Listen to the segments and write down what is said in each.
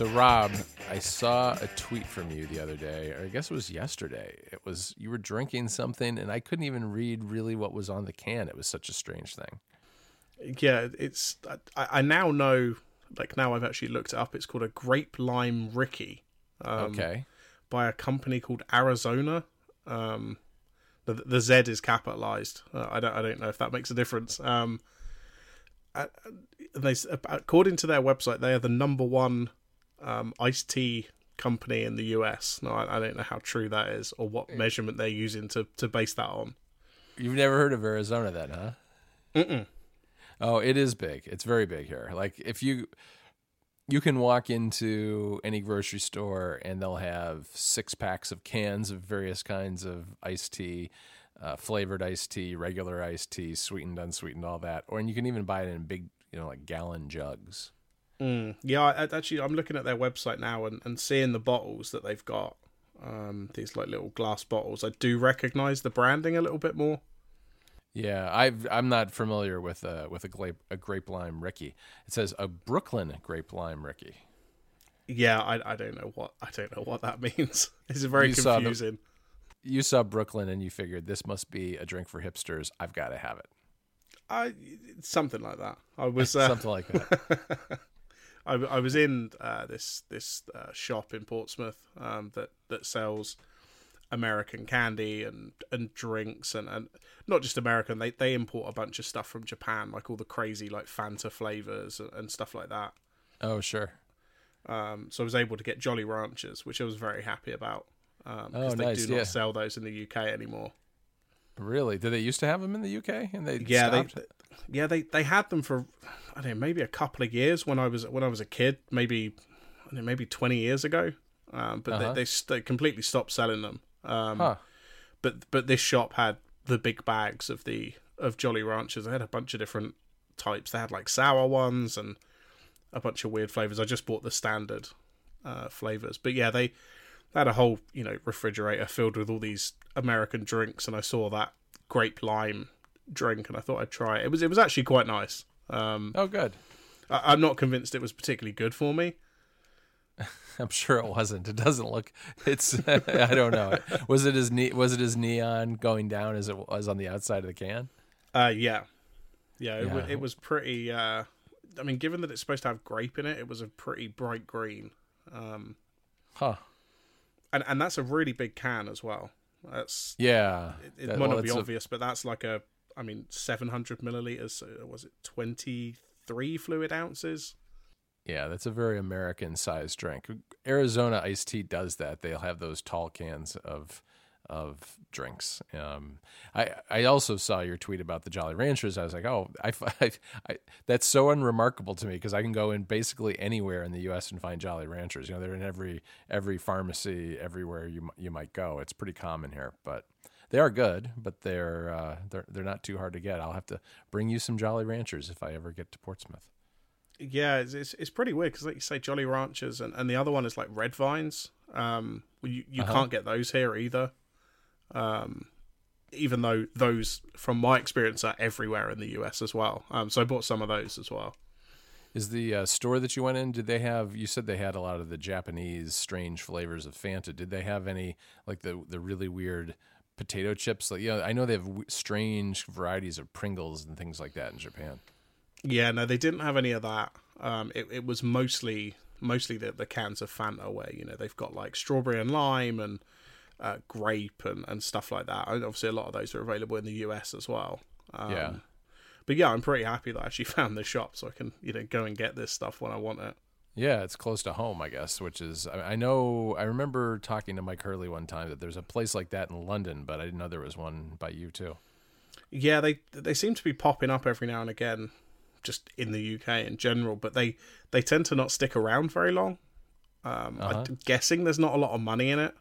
So, Rob, I saw a tweet from you the other day, or I guess it was yesterday. It was you were drinking something, and I couldn't even read really what was on the can. It was such a strange thing. Yeah, it's. I, I now know. Like now, I've actually looked it up. It's called a grape lime Rickey. Um, okay. By a company called Arizona. Um, the, the Z is capitalized. Uh, I don't. I don't know if that makes a difference. Um, uh, they, according to their website, they are the number one um, iced tea company in the US. No, I, I, don't know how true that is or what measurement they're using to, to base that on. You've never heard of Arizona then, huh? Mm-mm. Oh, it is big. It's very big here. Like if you you can walk into any grocery store and they'll have six packs of cans of various kinds of iced tea, uh, flavored iced tea, regular iced tea, sweetened, unsweetened, all that. Or and you can even buy it in big, you know, like gallon jugs. Mm. Yeah, I, actually, I'm looking at their website now and, and seeing the bottles that they've got. Um, these like little glass bottles. I do recognize the branding a little bit more. Yeah, I've I'm not familiar with a with a grape a grape lime Rickey. It says a Brooklyn grape lime Rickey. Yeah, I I don't know what I don't know what that means. It's very you confusing. Saw you saw Brooklyn and you figured this must be a drink for hipsters. I've got to have it. I something like that. I was uh, something like that. I, I was in uh, this this uh, shop in Portsmouth um, that that sells American candy and and drinks and, and not just American. They they import a bunch of stuff from Japan, like all the crazy like Fanta flavors and, and stuff like that. Oh sure. Um, so I was able to get Jolly Ranchers, which I was very happy about. Um, oh, they nice. do not yeah. sell those in the UK anymore. Really? Did they used to have them in the UK and they yeah stopped? they yeah they they had them for I don't know maybe a couple of years when I was when I was a kid maybe I know, maybe twenty years ago, um, but uh-huh. they, they, they completely stopped selling them. Um, huh. But but this shop had the big bags of the of Jolly Ranchers. They had a bunch of different types. They had like sour ones and a bunch of weird flavors. I just bought the standard uh, flavors, but yeah, they had a whole you know refrigerator filled with all these American drinks, and I saw that grape lime drink, and I thought I'd try it. It was it was actually quite nice. Um, oh, good. I, am not convinced it was particularly good for me. I'm sure it wasn't. It doesn't look. It's. I don't know. Was it as ne- Was it as neon going down as it was on the outside of the can? Uh, yeah, yeah. It, yeah. it was pretty. Uh, I mean, given that it's supposed to have grape in it, it was a pretty bright green. Um, huh. And and that's a really big can as well. That's yeah. It, it that, might well, not be obvious, a... but that's like a. I mean, 700 milliliters. So was it 23 fluid ounces? Yeah, that's a very American sized drink. Arizona iced tea does that. They'll have those tall cans of of drinks. Um, I I also saw your tweet about the Jolly Ranchers. I was like, oh, I, I, I that's so unremarkable to me because I can go in basically anywhere in the U.S. and find Jolly Ranchers. You know, they're in every every pharmacy, everywhere you you might go. It's pretty common here, but they are good. But they're uh, they're they're not too hard to get. I'll have to bring you some Jolly Ranchers if I ever get to Portsmouth. Yeah, it's it's, it's pretty weird because like you say, Jolly Ranchers, and, and the other one is like Red Vines. Um, you you uh-huh. can't get those here either. Um, even though those, from my experience, are everywhere in the US as well. Um, so I bought some of those as well. Is the uh, store that you went in? Did they have? You said they had a lot of the Japanese strange flavors of Fanta. Did they have any like the the really weird potato chips? Like, yeah, you know, I know they have w- strange varieties of Pringles and things like that in Japan. Yeah, no, they didn't have any of that. Um, it it was mostly mostly the the cans of Fanta where you know they've got like strawberry and lime and uh, grape and, and stuff like that. And obviously, a lot of those are available in the US as well. Um, yeah. But yeah, I'm pretty happy that I actually found the shop so I can you know go and get this stuff when I want it. Yeah, it's close to home, I guess. Which is, I know, I remember talking to Myke Hurley one time that there's a place like that in London, but I didn't know there was one by you too. Yeah, they they seem to be popping up every now and again, just in the UK in general. But they they tend to not stick around very long. Um, uh-huh. I'm guessing there's not a lot of money in it.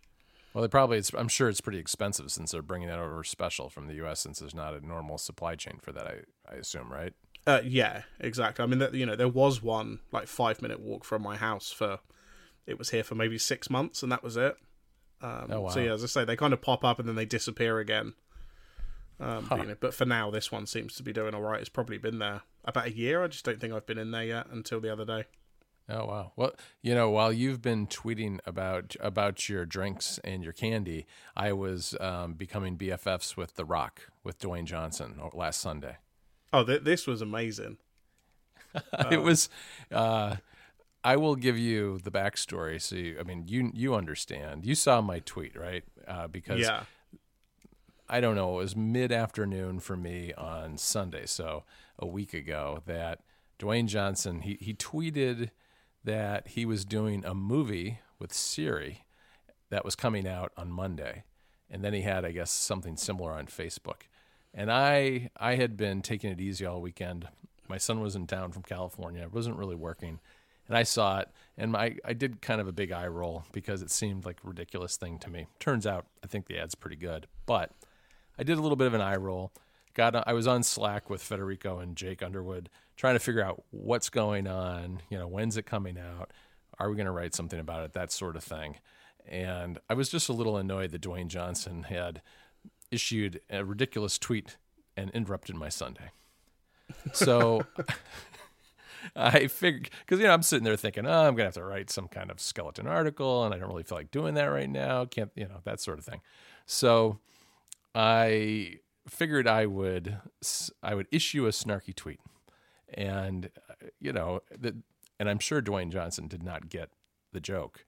Well, they probably. It's, I'm sure it's pretty expensive since they're bringing it over special from the U.S. Since there's not a normal supply chain for that. I I assume, right? Uh, yeah, exactly. I mean, that, you know, there was one like five minute walk from my house for. It was here for maybe six months, and that was it. Um, oh, wow. So yeah, as I say, they kind of pop up and then they disappear again. Um, huh. but, you know, but for now, this one seems to be doing all right. It's probably been there about a year. I just don't think I've been in there yet until the other day. Oh wow! Well, you know, while you've been tweeting about about your drinks and your candy, I was um, becoming BFFs with The Rock with Dwayne Johnson last Sunday. Oh, th- this was amazing. it was. Uh, I will give you the backstory. So, you, I mean, you you understand. You saw my tweet, right? Uh, because Yeah. I don't know, it was mid afternoon for me on Sunday, so a week ago, that Dwayne Johnson he he tweeted that he was doing a movie with Siri that was coming out on Monday. And then he had, I guess, something similar on Facebook. And I I had been taking it easy all weekend. My son was in town from California. It wasn't really working. And I saw it and my I did kind of a big eye roll because it seemed like a ridiculous thing to me. Turns out I think the ad's pretty good. But I did a little bit of an eye roll. Got I was on Slack with Federico and Jake Underwood trying to figure out what's going on. You know, when's it coming out? Are we going to write something about it? That sort of thing. And I was just a little annoyed that Dwayne Johnson had issued a ridiculous tweet and interrupted my Sunday. So I figured because you know I'm sitting there thinking, oh, I'm gonna have to write some kind of skeleton article, and I don't really feel like doing that right now. Can't you know that sort of thing. So I figured I would I would issue a snarky tweet, and uh, you know that, and I'm sure Dwayne Johnson did not get the joke,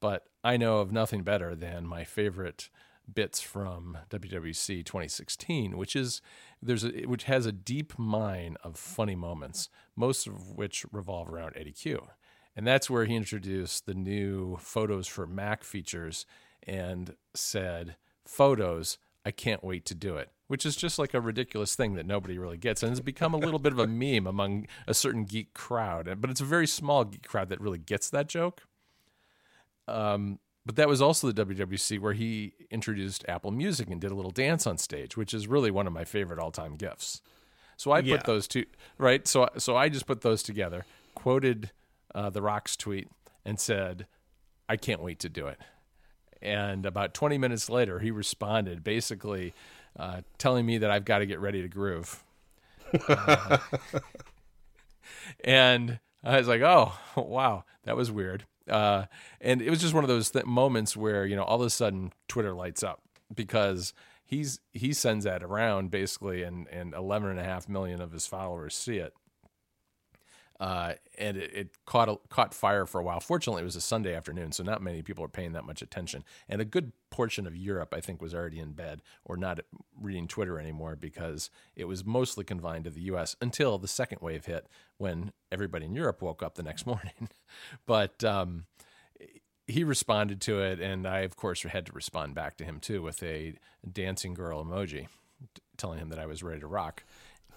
but I know of nothing better than my favorite bits from WWDC 2016, which is there's a, which has a deep mine of funny moments, most of which revolve around Eddy Cue. And that's where he introduced the new photos for Mac features and said, "Photos, I can't wait to do it." Which is just like a ridiculous thing that nobody really gets, and it's become a little bit of a meme among a certain geek crowd. But it's a very small geek crowd that really gets that joke. Um, but that was also the WWDC where he introduced Apple Music and did a little dance on stage, which is really one of my favorite all-time gifts. So I Yeah. put those two right. So so I just put those together, quoted uh, the Rock's tweet, and said, "I can't wait to do it." And about 20 minutes later, he responded, basically uh, telling me that I've got to get ready to groove. Uh, and I was like, "Oh, wow, that was weird." Uh, and it was just one of those th- moments where you know all of a sudden Twitter lights up because he's he sends that around basically, and and 11 and a half million of his followers see it. Uh, and it, it caught a, caught fire for a while. Fortunately, it was a Sunday afternoon, so not many people are paying that much attention. And a good portion of Europe, I think, was already in bed or not reading Twitter anymore because it was mostly confined to the U.S. until the second wave hit, when everybody in Europe woke up the next morning. but um, he responded to it, and I, of course, had to respond back to him too with a dancing girl emoji, t- telling him that I was ready to rock,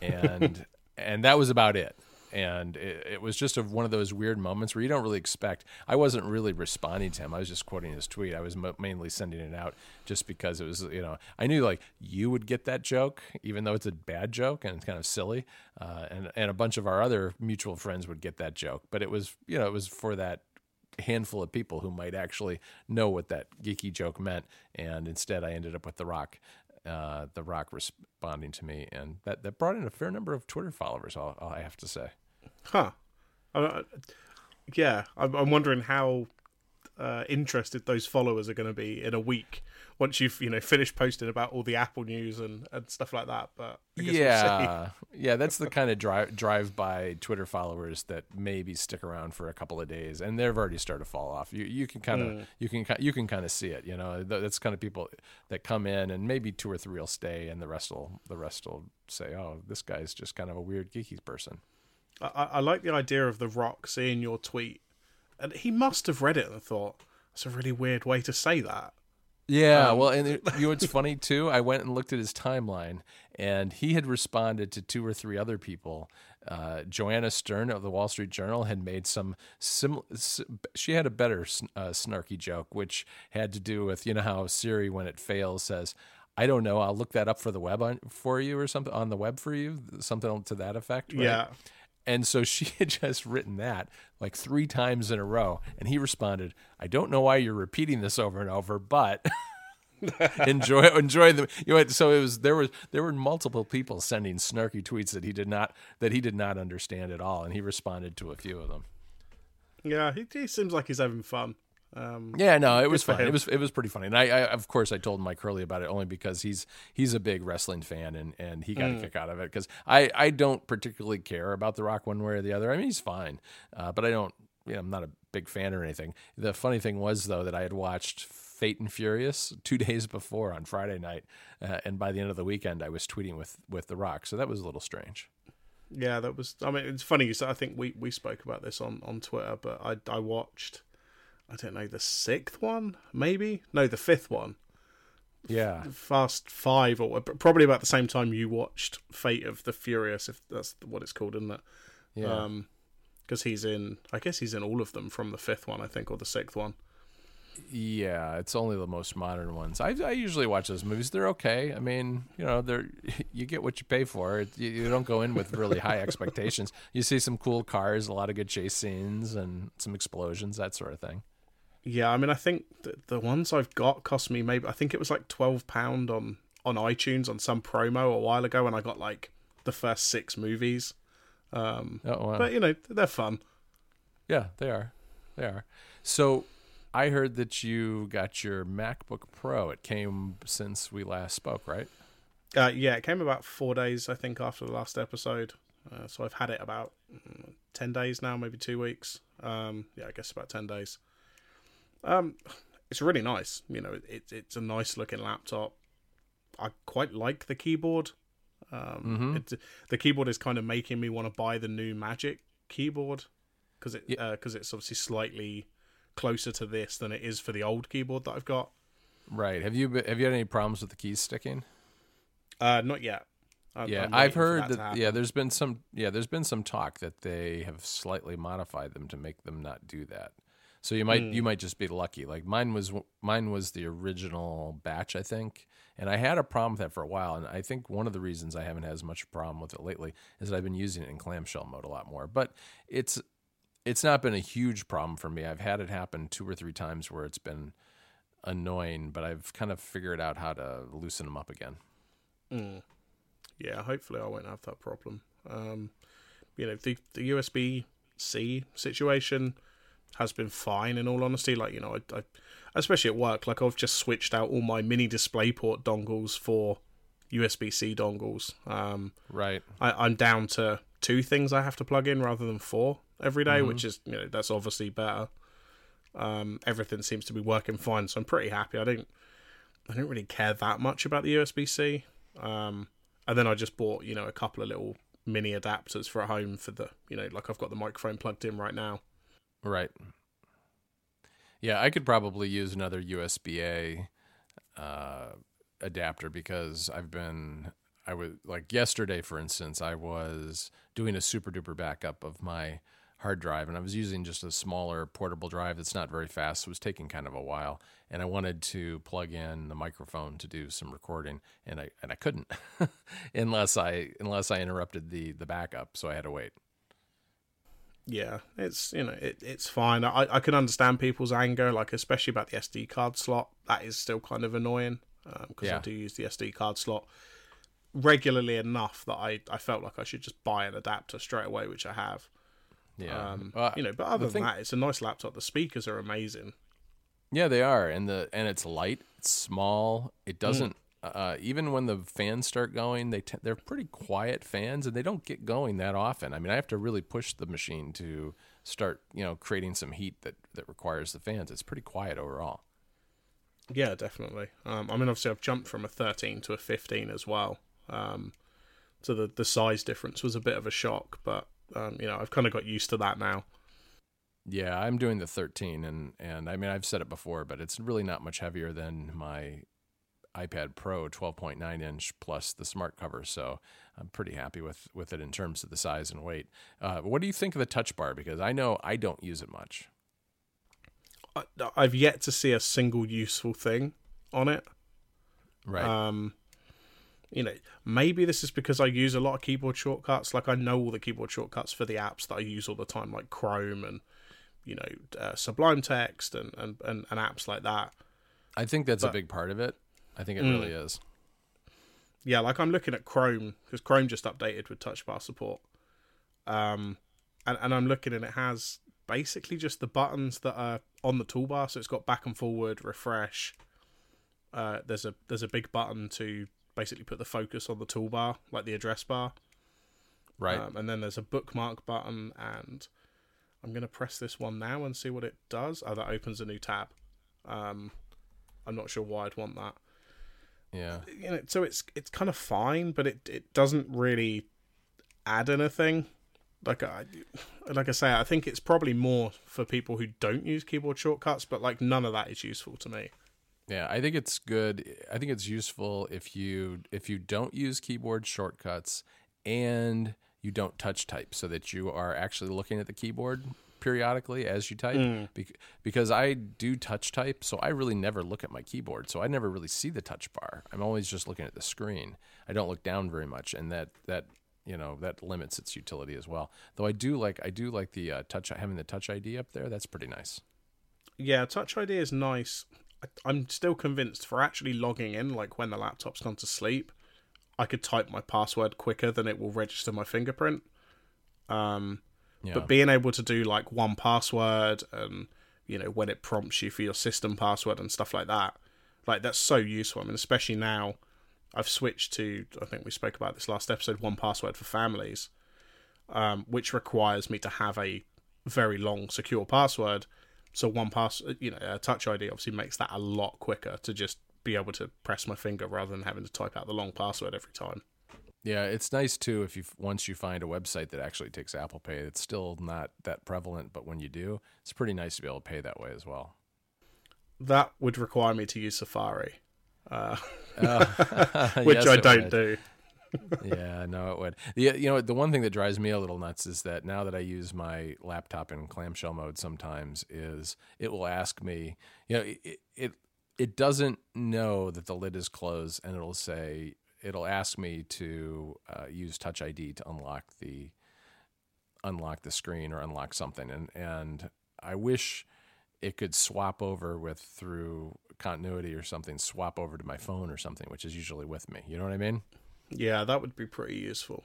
and and that was about it. And it, it was just a, one of those weird moments where you don't really expect. I wasn't really responding to him. I was just quoting his tweet. I was mo- mainly sending it out just because it was, you know, I knew like you would get that joke, even though it's a bad joke and it's kind of silly. Uh, and and a bunch of our other mutual friends would get that joke, but it was, you know, it was for that handful of people who might actually know what that geeky joke meant. And instead, I ended up with The Rock, uh, The Rock responding to me, and that that brought in a fair number of Twitter followers. All I have to say. Huh. Uh, yeah, I'm, I'm wondering how uh, interested those followers are going to be in a week once you've you know finished posting about all the Apple news and, and stuff like that. But I guess we'll yeah, yeah, that's the kind of drive drive by Twitter followers that maybe stick around for a couple of days, and they've already started to fall off. You you can kind of you can you can kind of see it. You know, that's kind of people that come in, and maybe two or three will stay, and the rest will the rest will say, "Oh, this guy's just kind of a weird geeky person." I, I like the idea of the Rock seeing your tweet, and he must have read it and thought that's a really weird way to say that. Yeah, Um, well, and it, you know what's funny too? I went and looked at his timeline, and he had responded to two or three other people. Uh, Joanna Stern of the Wall Street Journal had made some sim. s- She had a better uh, snarky joke, which had to do with you know how Siri, when it fails, says, "I don't know, I'll look that up for the web on, for you or something on the web for you, something to that effect." right? Yeah. And so she had just written that like three times in a row. And he responded, I don't know why you're repeating this over and over, but enjoy enjoy them. You know, so it was there was there were multiple people sending snarky tweets that he did not that he did not understand at all. And he responded to a few of them. Yeah, he, he seems like he's having fun. Um, Yeah, no, it was fun. him. It was it was pretty funny, and I, I of course I told Myke Hurley about it only because he's he's a big wrestling fan and and he got Mm. a kick out of it because I I don't particularly care about the Rock one way or the other. I mean he's fine, uh, but I don't you know I'm not a big fan or anything. The funny thing was though that I had watched Fate and Furious two days before on Friday night, uh, and by the end of the weekend I was tweeting with with the Rock, so that was a little strange. Yeah, that was. I mean, it's funny. You said I think we we spoke about this on on Twitter, but I I watched. I don't know the sixth one, maybe no, the fifth one, Yeah, Fast Five, or probably about the same time you watched Fate of the Furious, if that's what it's called, isn't it? yeah. Um, because he's in. I guess he's in all of them from the fifth one, I think, or the sixth one. Yeah, it's only the most modern ones. I, I usually watch those movies. They're okay. I mean, you know, they're you get what you pay for. You, you don't go in with really high expectations. You see some cool cars, a lot of good chase scenes, and some explosions, that sort of thing. Yeah, I mean, I think the, the ones I've got cost me maybe I think it was like twelve pound on on iTunes on some promo a while ago, and I got like the first six movies. Um, Oh, wow. but you know, they're fun. yeah, they are. They are. So, I heard that you got your MacBook Pro. It came since we last spoke, right? Uh, yeah, it came about four days, I think, after the last episode. Uh, so I've had it about mm, ten days now, maybe two weeks. Um, yeah, I guess about ten days. Um, it's really nice. You know, it, it's a nice looking laptop. I quite like the keyboard. Um, Mhm. it's, the keyboard is kind of making me want to buy the new Magic keyboard because it Yeah. because it's obviously slightly closer to this than it is for the old keyboard that I've got. Right. Have you have you had any problems with the keys sticking? Uh, not yet. I'm- yeah, I'm I've heard that that. yeah, there's been some. Yeah, there's been some talk that they have slightly modified them to make them not do that. So you might Hmm. you might just be lucky. Like mine was mine was the original batch, I think, and I had a problem with that for a while. And I think one of the reasons I haven't had as much problem with it lately is that I've been using it in clamshell mode a lot more. But it's it's not been a huge problem for me. I've had it happen two or three times where it's been annoying, but I've kind of figured out how to loosen them up again. Mm. Yeah, hopefully I won't have that problem. Um, you know, the the USB C situation has been fine. In all honesty, like you know, I, I especially at work, like I've just switched out all my mini DisplayPort dongles for USB C dongles. Um, Right. I, I'm down to two things I have to plug in rather than four every day, which is you know that's obviously better. Um, everything seems to be working fine, so I'm pretty happy. I don't I don't really care that much about the USB C. Um, and then I just bought you know a couple of little mini adapters for at home for the you know like I've got the microphone plugged in right now. Right. Yeah, I could probably use another USB A uh, adapter because I've been I was like yesterday, for instance, I was doing a SuperDuper backup of my hard drive, and I was using just a smaller portable drive that's not very fast. So it was taking kind of a while, and I wanted to plug in the microphone to do some recording, and I and I couldn't unless I unless I interrupted the the backup, so I had to wait. Yeah, it's you know it, it's fine. I I can understand people's anger, like especially about the SD card slot. That is still kind of annoying because I Yeah. do use the SD card slot regularly enough that I I felt like I should just buy an adapter straight away, which I have. Yeah, Um, Uh, you know, but other the than thing- that, it's a nice laptop. The speakers are amazing. Yeah, they are, and the and it's light, it's small. It doesn't Mm. Uh, even when the fans start going, they t- they're pretty quiet fans, and they don't get going that often. I mean, I have to really push the machine to start, you know, creating some heat that that requires the fans. It's pretty quiet overall. Yeah, definitely. Um, I mean, obviously, I've jumped from a 13 to a 15 as well. Um, so the the size difference was a bit of a shock, but um, you know, I've kind of got used to that now. Yeah, I'm doing the 13, and and I mean I've said it before, but it's really not much heavier than my iPad Pro 12.9 inch plus the smart cover. So I'm pretty happy with with it in terms of the size and weight. Uh, what do you think of the Touch Bar? Because I know I don't use it much. I, I've yet to see a single useful thing on it. Right. Um, you know, maybe this is because I use a lot of keyboard shortcuts. Like I know all the keyboard shortcuts for the apps that I use all the time, like Chrome and you know uh, Sublime Text and, and and and apps like that. I think that's a big part of it. I think it Mm. really is. Yeah, like I'm looking at Chrome because Chrome just updated with Touch Bar support. Um, and and I'm looking and it has basically just the buttons that are on the toolbar. So it's got back and forward, refresh. Uh, there's a there's a big button to basically put the focus on the toolbar, like the address bar. Right. Um, and then there's a bookmark button, and I'm going to press this one now and see what it does. Oh, that opens a new tab. Um, I'm not sure why I'd want that. Yeah. You know, so it's it's kind of fine, but it it doesn't really add anything. Like I, like I say, I think it's probably more for people who don't use keyboard shortcuts, but like none of that is useful to me. Yeah, I think it's good. I think it's useful if you if you don't use keyboard shortcuts and you don't touch type, so that you are actually looking at the keyboard periodically as you type. Bec- because I do touch type, so I really never look at my keyboard, so I never really see the touch bar. I'm always just looking at the screen. I don't look down very much, and that that you know that limits its utility as well. Though I do like I do like the uh, touch having the touch ID up there. That's pretty nice. Yeah, Touch ID is nice. I- I'm still convinced for actually logging in, like when the laptop's gone to sleep, I could type my password quicker than it will register my fingerprint. Um, Yeah. But being able to do like 1Password and you know when it prompts you for your system password and stuff like that, like that's so useful. I mean, especially now, I've switched to I think we spoke about this last episode, 1Password for families, um, which requires me to have a very long secure password. So one pass, you know, a Touch ID obviously makes that a lot quicker to just be able to press my finger rather than having to type out the long password every time. Yeah, it's nice too if you once you find a website that actually takes Apple Pay. It's still not that prevalent, but when you do, it's pretty nice to be able to pay that way as well. That would require me to use Safari, uh, Uh, which yes, I don't would. do. yeah, no, it would. The you know the one thing that drives me a little nuts is that now that I use my laptop in clamshell mode, sometimes is it will ask me, you know, it it, it doesn't know that the lid is closed, and it'll say it'll ask me to uh, use Touch ID to unlock the unlock the screen or unlock something, and and I wish it could swap over with through continuity or something, swap over to my phone or something, which is usually with me. You know what I mean? Yeah, that would be pretty useful.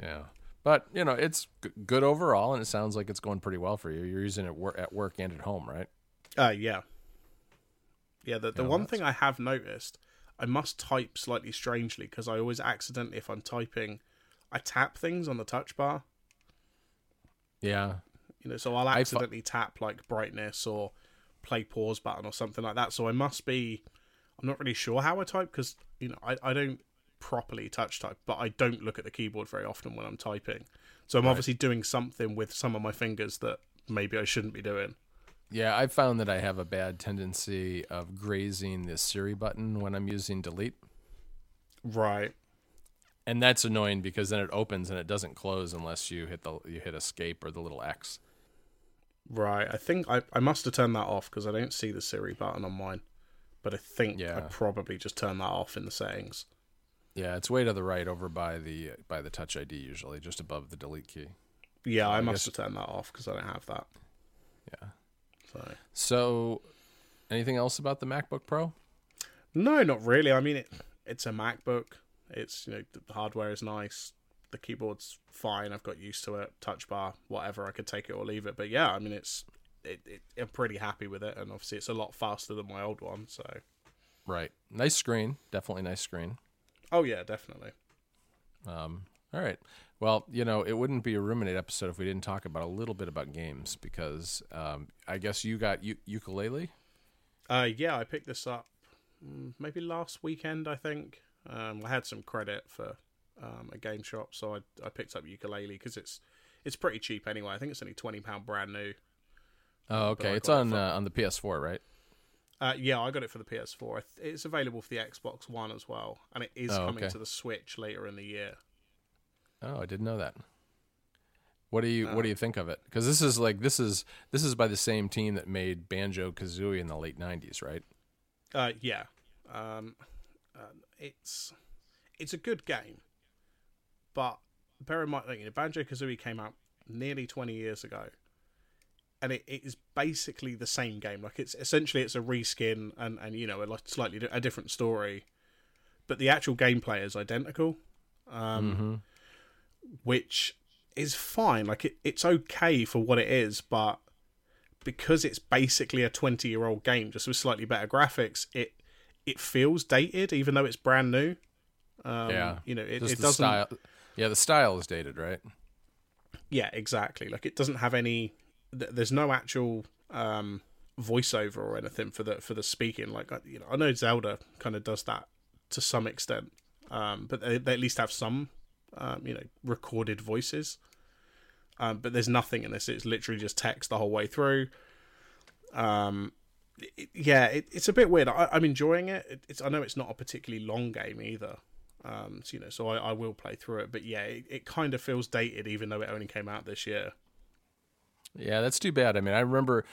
Yeah. But, you know, it's g- good overall, and it sounds like it's going pretty well for you. You're using it wor- at work and at home, right? Uh, yeah. Yeah, the, the one that's- thing I have noticed, I must type slightly strangely because I always accidentally, if I'm typing, I tap things on the touch bar. Yeah. You know, so I'll accidentally tap like brightness or play pause button or something like that. So I must be, I'm not really sure how I type because, you know, I, I don't properly touch type, but I don't look at the keyboard very often when I'm typing. So I'm Right. obviously doing something with some of my fingers that maybe I shouldn't be doing. Yeah, I've found that I have a bad tendency of grazing the Siri button when I'm using delete. Right. And that's annoying because then it opens and it doesn't close unless you hit the you hit escape or the little X. Right. I think I, I must have turned that off because I don't see the Siri button on mine. But I think I probably just turned that off in the settings. Yeah, it's way to the right over by the by the touch ID usually, just above the delete key. Yeah, I, I must guess- have turned that off because I don't have that. Yeah. So So anything else about the MacBook Pro? no, not really. I mean, it it's a MacBook. It's you know the hardware is nice. The keyboard's fine. I've got used to it. Touch bar, whatever. I could take it or leave it. But yeah, I mean, it's it, it, I'm pretty happy with it, and obviously it's a lot faster than my old one. So Right. Nice screen. Definitely nice screen. oh yeah, definitely. Um, all right. Well, you know, it wouldn't be a ruminate episode if we didn't talk about a little bit about games because um, I guess you got u- Yooka-Laylee. Uh, yeah, I picked this up mm, maybe last weekend. I think um, I had some credit for um, a game shop, so I, I picked up Yooka-Laylee because it's it's pretty cheap anyway. I think it's only twenty pound brand new. Oh, okay. It's it on uh, on the PS4, right? Uh, yeah, I got it for the PS4. It's available for the Xbox One as well, and it is Oh, coming okay. to the Switch later in the year. Oh, I didn't know that. What do you What Uh, do you think of it? Because this is like this is this is by the same team that made Banjo Kazooie in the late '90s, right? Uh, yeah, um, um, it's it's a good game, but bear in mind, like, you know, Banjo Kazooie came out nearly twenty years ago, and it, it is basically the same game. Like it's essentially it's a reskin and and you know a like slightly a different story, but the actual gameplay is identical, um, mm-hmm. Which is fine. Like it, it's okay for what it is, but because it's basically a 20 year old game just with slightly better graphics it it feels dated even though it's brand new um, yeah, you know it, it doesn't style. Yeah, the style is dated, right? yeah exactly like it doesn't have any th- there's no actual um voiceover or anything for the for the speaking like I- you know i know zelda kind of does that to some extent um but they, they at least have some um you know recorded voices um but there's nothing in this it's literally just text the whole way through um it, yeah it, it's a bit weird I, i'm enjoying it. it it's i know it's not a particularly long game either um so, you know so I, I will play through it but yeah it, it kind of feels dated even though it only came out this year Yeah, that's too bad. I mean, I remember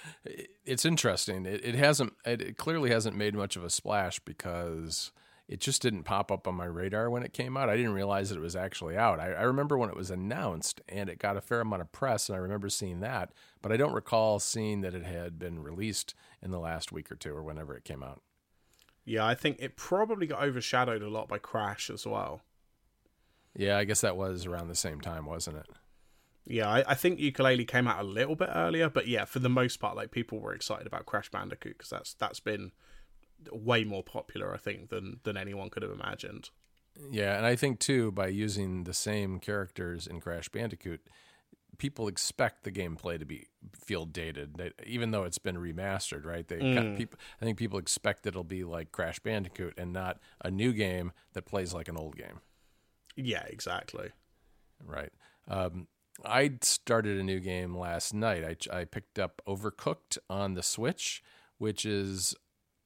it's interesting. It, it hasn't. It, it clearly hasn't made much of a splash because it just didn't pop up on my radar when it came out. I didn't realize that it was actually out. I, I remember when it was announced and it got a fair amount of press, and I remember seeing that, but I don't recall seeing that it had been released in the last week or two or whenever it came out. Yeah, I think it probably got overshadowed a lot by Crash as well. Yeah, I guess that was around the same time, wasn't it? Yeah, I, I think Yooka-Laylee came out a little bit earlier, but yeah, for the most part, like people were excited about Crash Bandicoot because that's that's been way more popular, I think, than than anyone could have imagined. Yeah, and I think too by using the same characters in Crash Bandicoot, people expect the gameplay to be feel dated, They- even though it's been remastered, right? They people, I think people expect it'll be like Crash Bandicoot and not a new game that plays like an old game, Yeah, exactly. right? Um, I started a new game last night. I I picked up Overcooked on the Switch, which is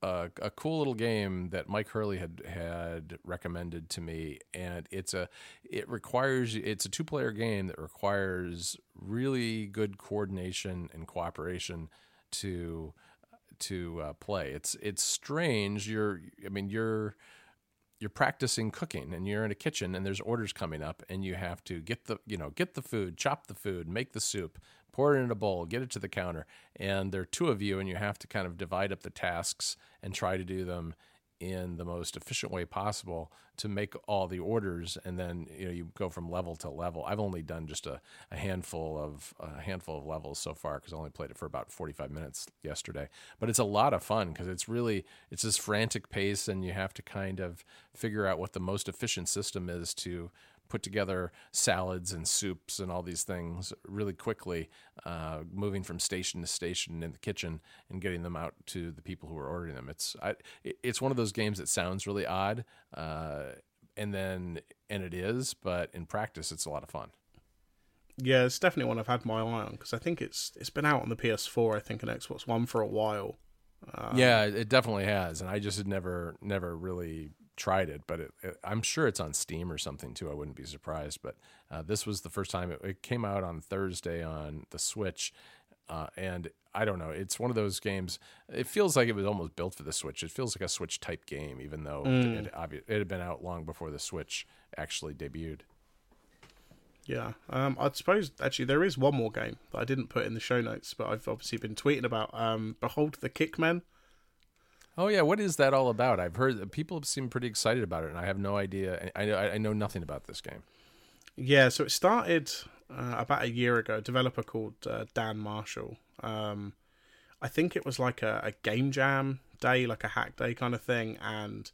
a, a cool little game that Myke Hurley had had recommended to me, and it's a it requires it's a two player game that requires really good coordination and cooperation to to uh, play. It's it's strange. You're I mean you're you're practicing cooking and you're in a kitchen and there's orders coming up and you have to get the you know get the food chop the food make the soup pour it in a bowl get it to the counter and there are two of you and you have to kind of divide up the tasks and try to do them in the most efficient way possible to make all the orders and then you know you go from level to level. I've only done just a, a handful of a handful of levels so far because i only played it for about 45 minutes yesterday. But it's a lot of fun because it's really it's this frantic pace and you have to kind of figure out what the most efficient system is to put together salads and soups and all these things really quickly, uh, moving from station to station in the kitchen and getting them out to the people who are ordering them. It's I, it's one of those games that sounds really odd, uh, and then and it is, but in practice, it's a lot of fun. Yeah, it's definitely one I've had my eye on because I think it's it's been out on the PS4, I think, and Xbox One for a while. yeah, it definitely has, and I just had never never really tried it, but it, it, I'm sure it's on Steam or something too. I wouldn't be surprised. But uh, this was the first time it, it came out on Thursday on the Switch, uh, and I don't know. It's one of those games. It feels like it was almost built for the Switch. It feels like a Switch type game, even though it, obvi- it had been out long before the Switch actually debuted. Yeah, um, I suppose actually there is one more game that I didn't put in the show notes, but I've obviously been tweeting about. Um, Behold the Kickmen. Oh yeah, what is that all about? I've heard people seem pretty excited about it, and I have no idea. I I, I know nothing about this game. Yeah, so it started uh, about a year ago. A developer called uh, Dan Marshall. Um, I think it was like a, a game jam day, like a hack day kind of thing, and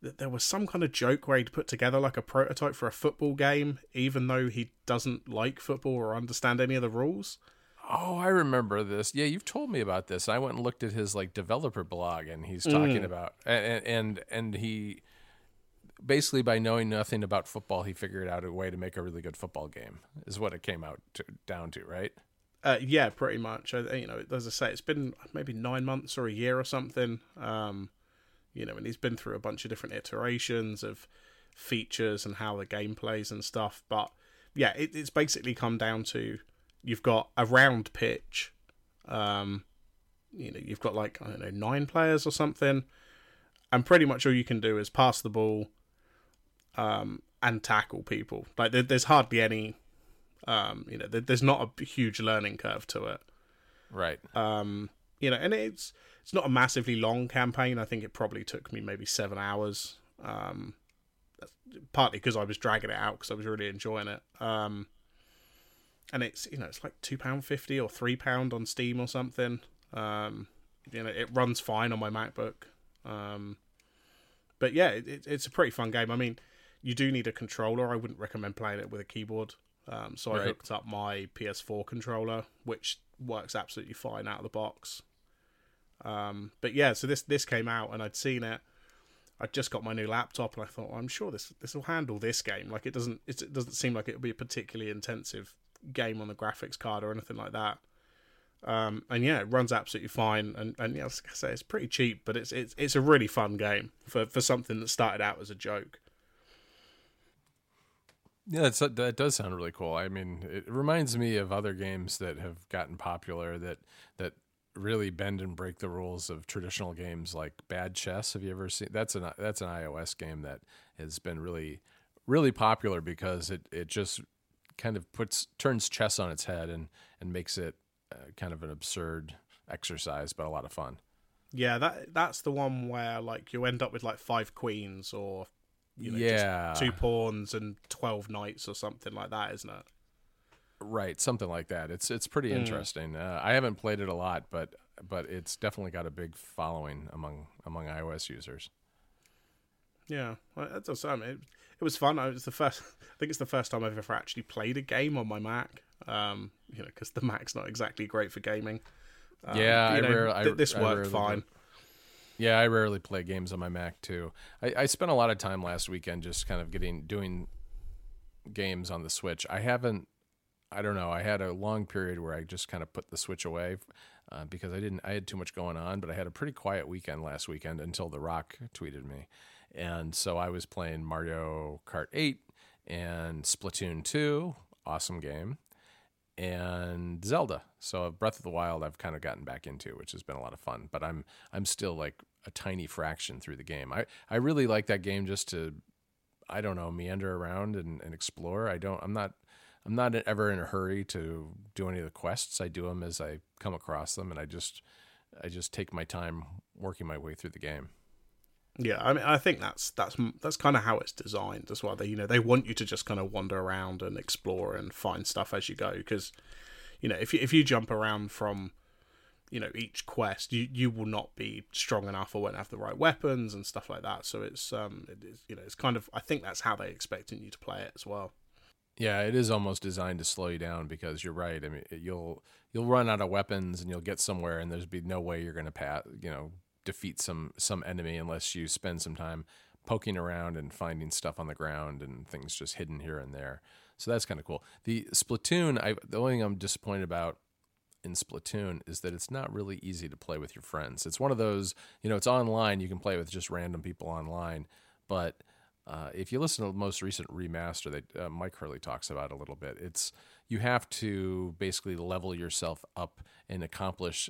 th- there was some kind of joke where he'd put together like a prototype for a football game, even though he doesn't like football or understand any of the rules. Oh, I remember this. Yeah, you've told me about this. I went and looked at his like developer blog, and he's talking about and and and he basically by knowing nothing about football, he figured out a way to make a really good football game. Is what it came out to, down to, right? Uh, yeah, pretty much. I, you know, as I say, it's been maybe nine months or a year or something. Um, you know, and he's been through a bunch of different iterations of features and how the game plays and stuff. But yeah, it, it's basically come down to you've got a round pitch. Um, you know, you've got like I don't know nine players or something, and pretty much all you can do is pass the ball, um, and tackle people. Like there, there's hardly any um, you know, there, there's not a huge learning curve to it. Right. Um, you know, and it's it's not a massively long campaign. I think it probably took me maybe seven hours. Um, partly because I was dragging it out because I was really enjoying it. Um, and it's you know it's like two pound fifty or three pound on Steam or something. Um, you know, it runs fine on my MacBook. Um, but yeah, it, it, it's a pretty fun game. I mean, you do need a controller. I wouldn't recommend playing it with a keyboard. Um, so I Right. hooked up my PS4 controller, which works absolutely fine out of the box. Um, but yeah, so this this came out and I'd seen it. I just got my new laptop and I thought, well, I'm sure this this will handle this game. Like it doesn't it doesn't seem like it will be a particularly intensive game on the graphics card or anything like that. Um, and yeah, it runs absolutely fine. And and yeah, like I say, it's pretty cheap, but it's it's it's a really fun game for for something that started out as a joke. Yeah, that's, that does sound really cool. I mean, it reminds me of other games that have gotten popular that that really bend and break the rules of traditional games, like Bad Chess. Have you ever seen? That's an that's an iOS game that has been really really popular because it it just kind of puts turns chess on its head and and makes it uh, kind of an absurd exercise, but a lot of fun. Yeah, that that's the one where like you end up with like five queens or you know, yeah, just two pawns and twelve knights or something like that, isn't it? Right, something like that. It's it's pretty Mm. interesting. Uh, I haven't played it a lot, but but it's definitely got a big following among among iOS users. Yeah, well, that does sound. It, it was fun. I was the first. I think it's the first time I've ever actually played a game on my Mac. Um, you know, because the Mac's not exactly great for gaming. Um, Yeah, I know, rare- I- th- this I worked rarely fine. Yeah, I rarely play games on my Mac too. I, I spent a lot of time last weekend just kind of getting doing games on the Switch. I haven't. I don't know. I had a long period where I just kind of put the Switch away uh, because I didn't. I had too much going on, but I had a pretty quiet weekend last weekend until The Rock tweeted me, and so I was playing Mario Kart 8 and Splatoon 2. Awesome game. And Zelda. So Breath of the Wild I've kind of gotten back into, which has been a lot of fun. But I'm I'm still like a tiny fraction through the game. I, I really like that game just to I don't know, meander around and, and explore. I don't I'm not I'm not ever in a hurry to do any of the quests. I do them as I come across them and I just I just take my time working my way through the game. Yeah, I mean, I think that's that's that's kind of how it's designed as well. They, you know, they want you to just kind of wander around and explore and find stuff as you go. Because, you know, if you if you jump around from, you know, each quest, you you will not be strong enough or won't have the right weapons and stuff like that. So it's um, it is, you know, it's kind of I think that's how they expecting you to play it as well. Yeah, it is almost designed to slow you down because you're right. I mean, you'll you'll run out of weapons and you'll get somewhere and there's be no way you're going to pat, you know, defeat some some enemy unless you spend some time poking around and finding stuff on the ground and things just hidden here and there. So that's kind of cool. The Splatoon, I the only thing I'm disappointed about in Splatoon is that it's not really easy to play with your friends. It's one of those, you know, it's online. You can play with just random people online, but uh, if you listen to the most recent remaster that uh, Myke Hurley talks about a little bit, it's you have to basically level yourself up and accomplish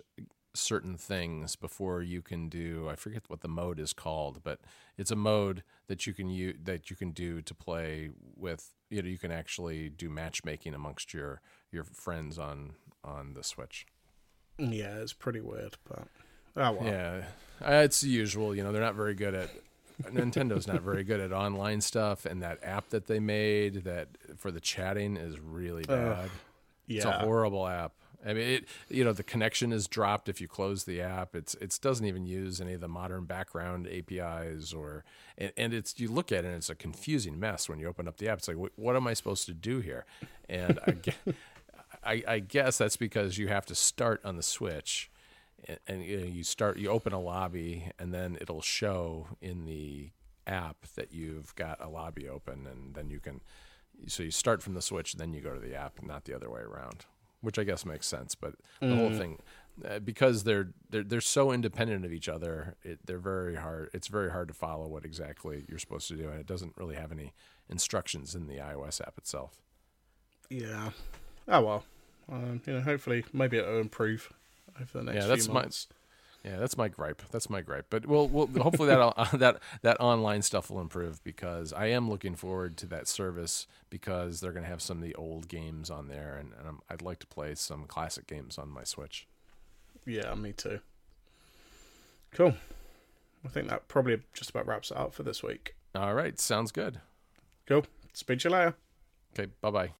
certain things before you can do. I forget what the mode is called, but it's a mode that you can use that you can do to play with. You know, you can actually do matchmaking amongst your your friends on on the Switch. Yeah, it's pretty weird, but oh well. Yeah, uh, it's the usual. You know, they're not very good at Nintendo's not very good at online stuff, and that app that they made that for the chatting is really bad. yeah. It's a horrible app. I mean, it you know the connection is dropped if you close the app. It's it doesn't even use any of the modern background APIs or and, and it's you look at it and it's a confusing mess when you open up the app. It's like what, what am I supposed to do here? And I, I, I guess that's because you have to start on the Switch, and, and you, know, you start you open a lobby and then it'll show in the app that you've got a lobby open, and then you can so you start from the Switch, then you go to the app, not the other way around, which I guess makes sense. But the whole thing, uh, because they're they're they're so independent of each other, it, they're very hard. It's very hard to follow what exactly you're supposed to do, and it doesn't really have any instructions in the iOS app itself. Yeah. Oh well. Um, you know, hopefully, maybe it'll improve over the next Yeah, that's few my- months. Yeah, that's my gripe. That's my gripe. But we'll, we'll hopefully that that that online stuff will improve because I am looking forward to that service because they're going to have some of the old games on there, and, and I'm, I'd like to play some classic games on my Switch. Yeah, me too. Cool. I think that probably just about wraps it up for this week. All right, sounds good. Cool. Speak to you later. Okay, bye bye.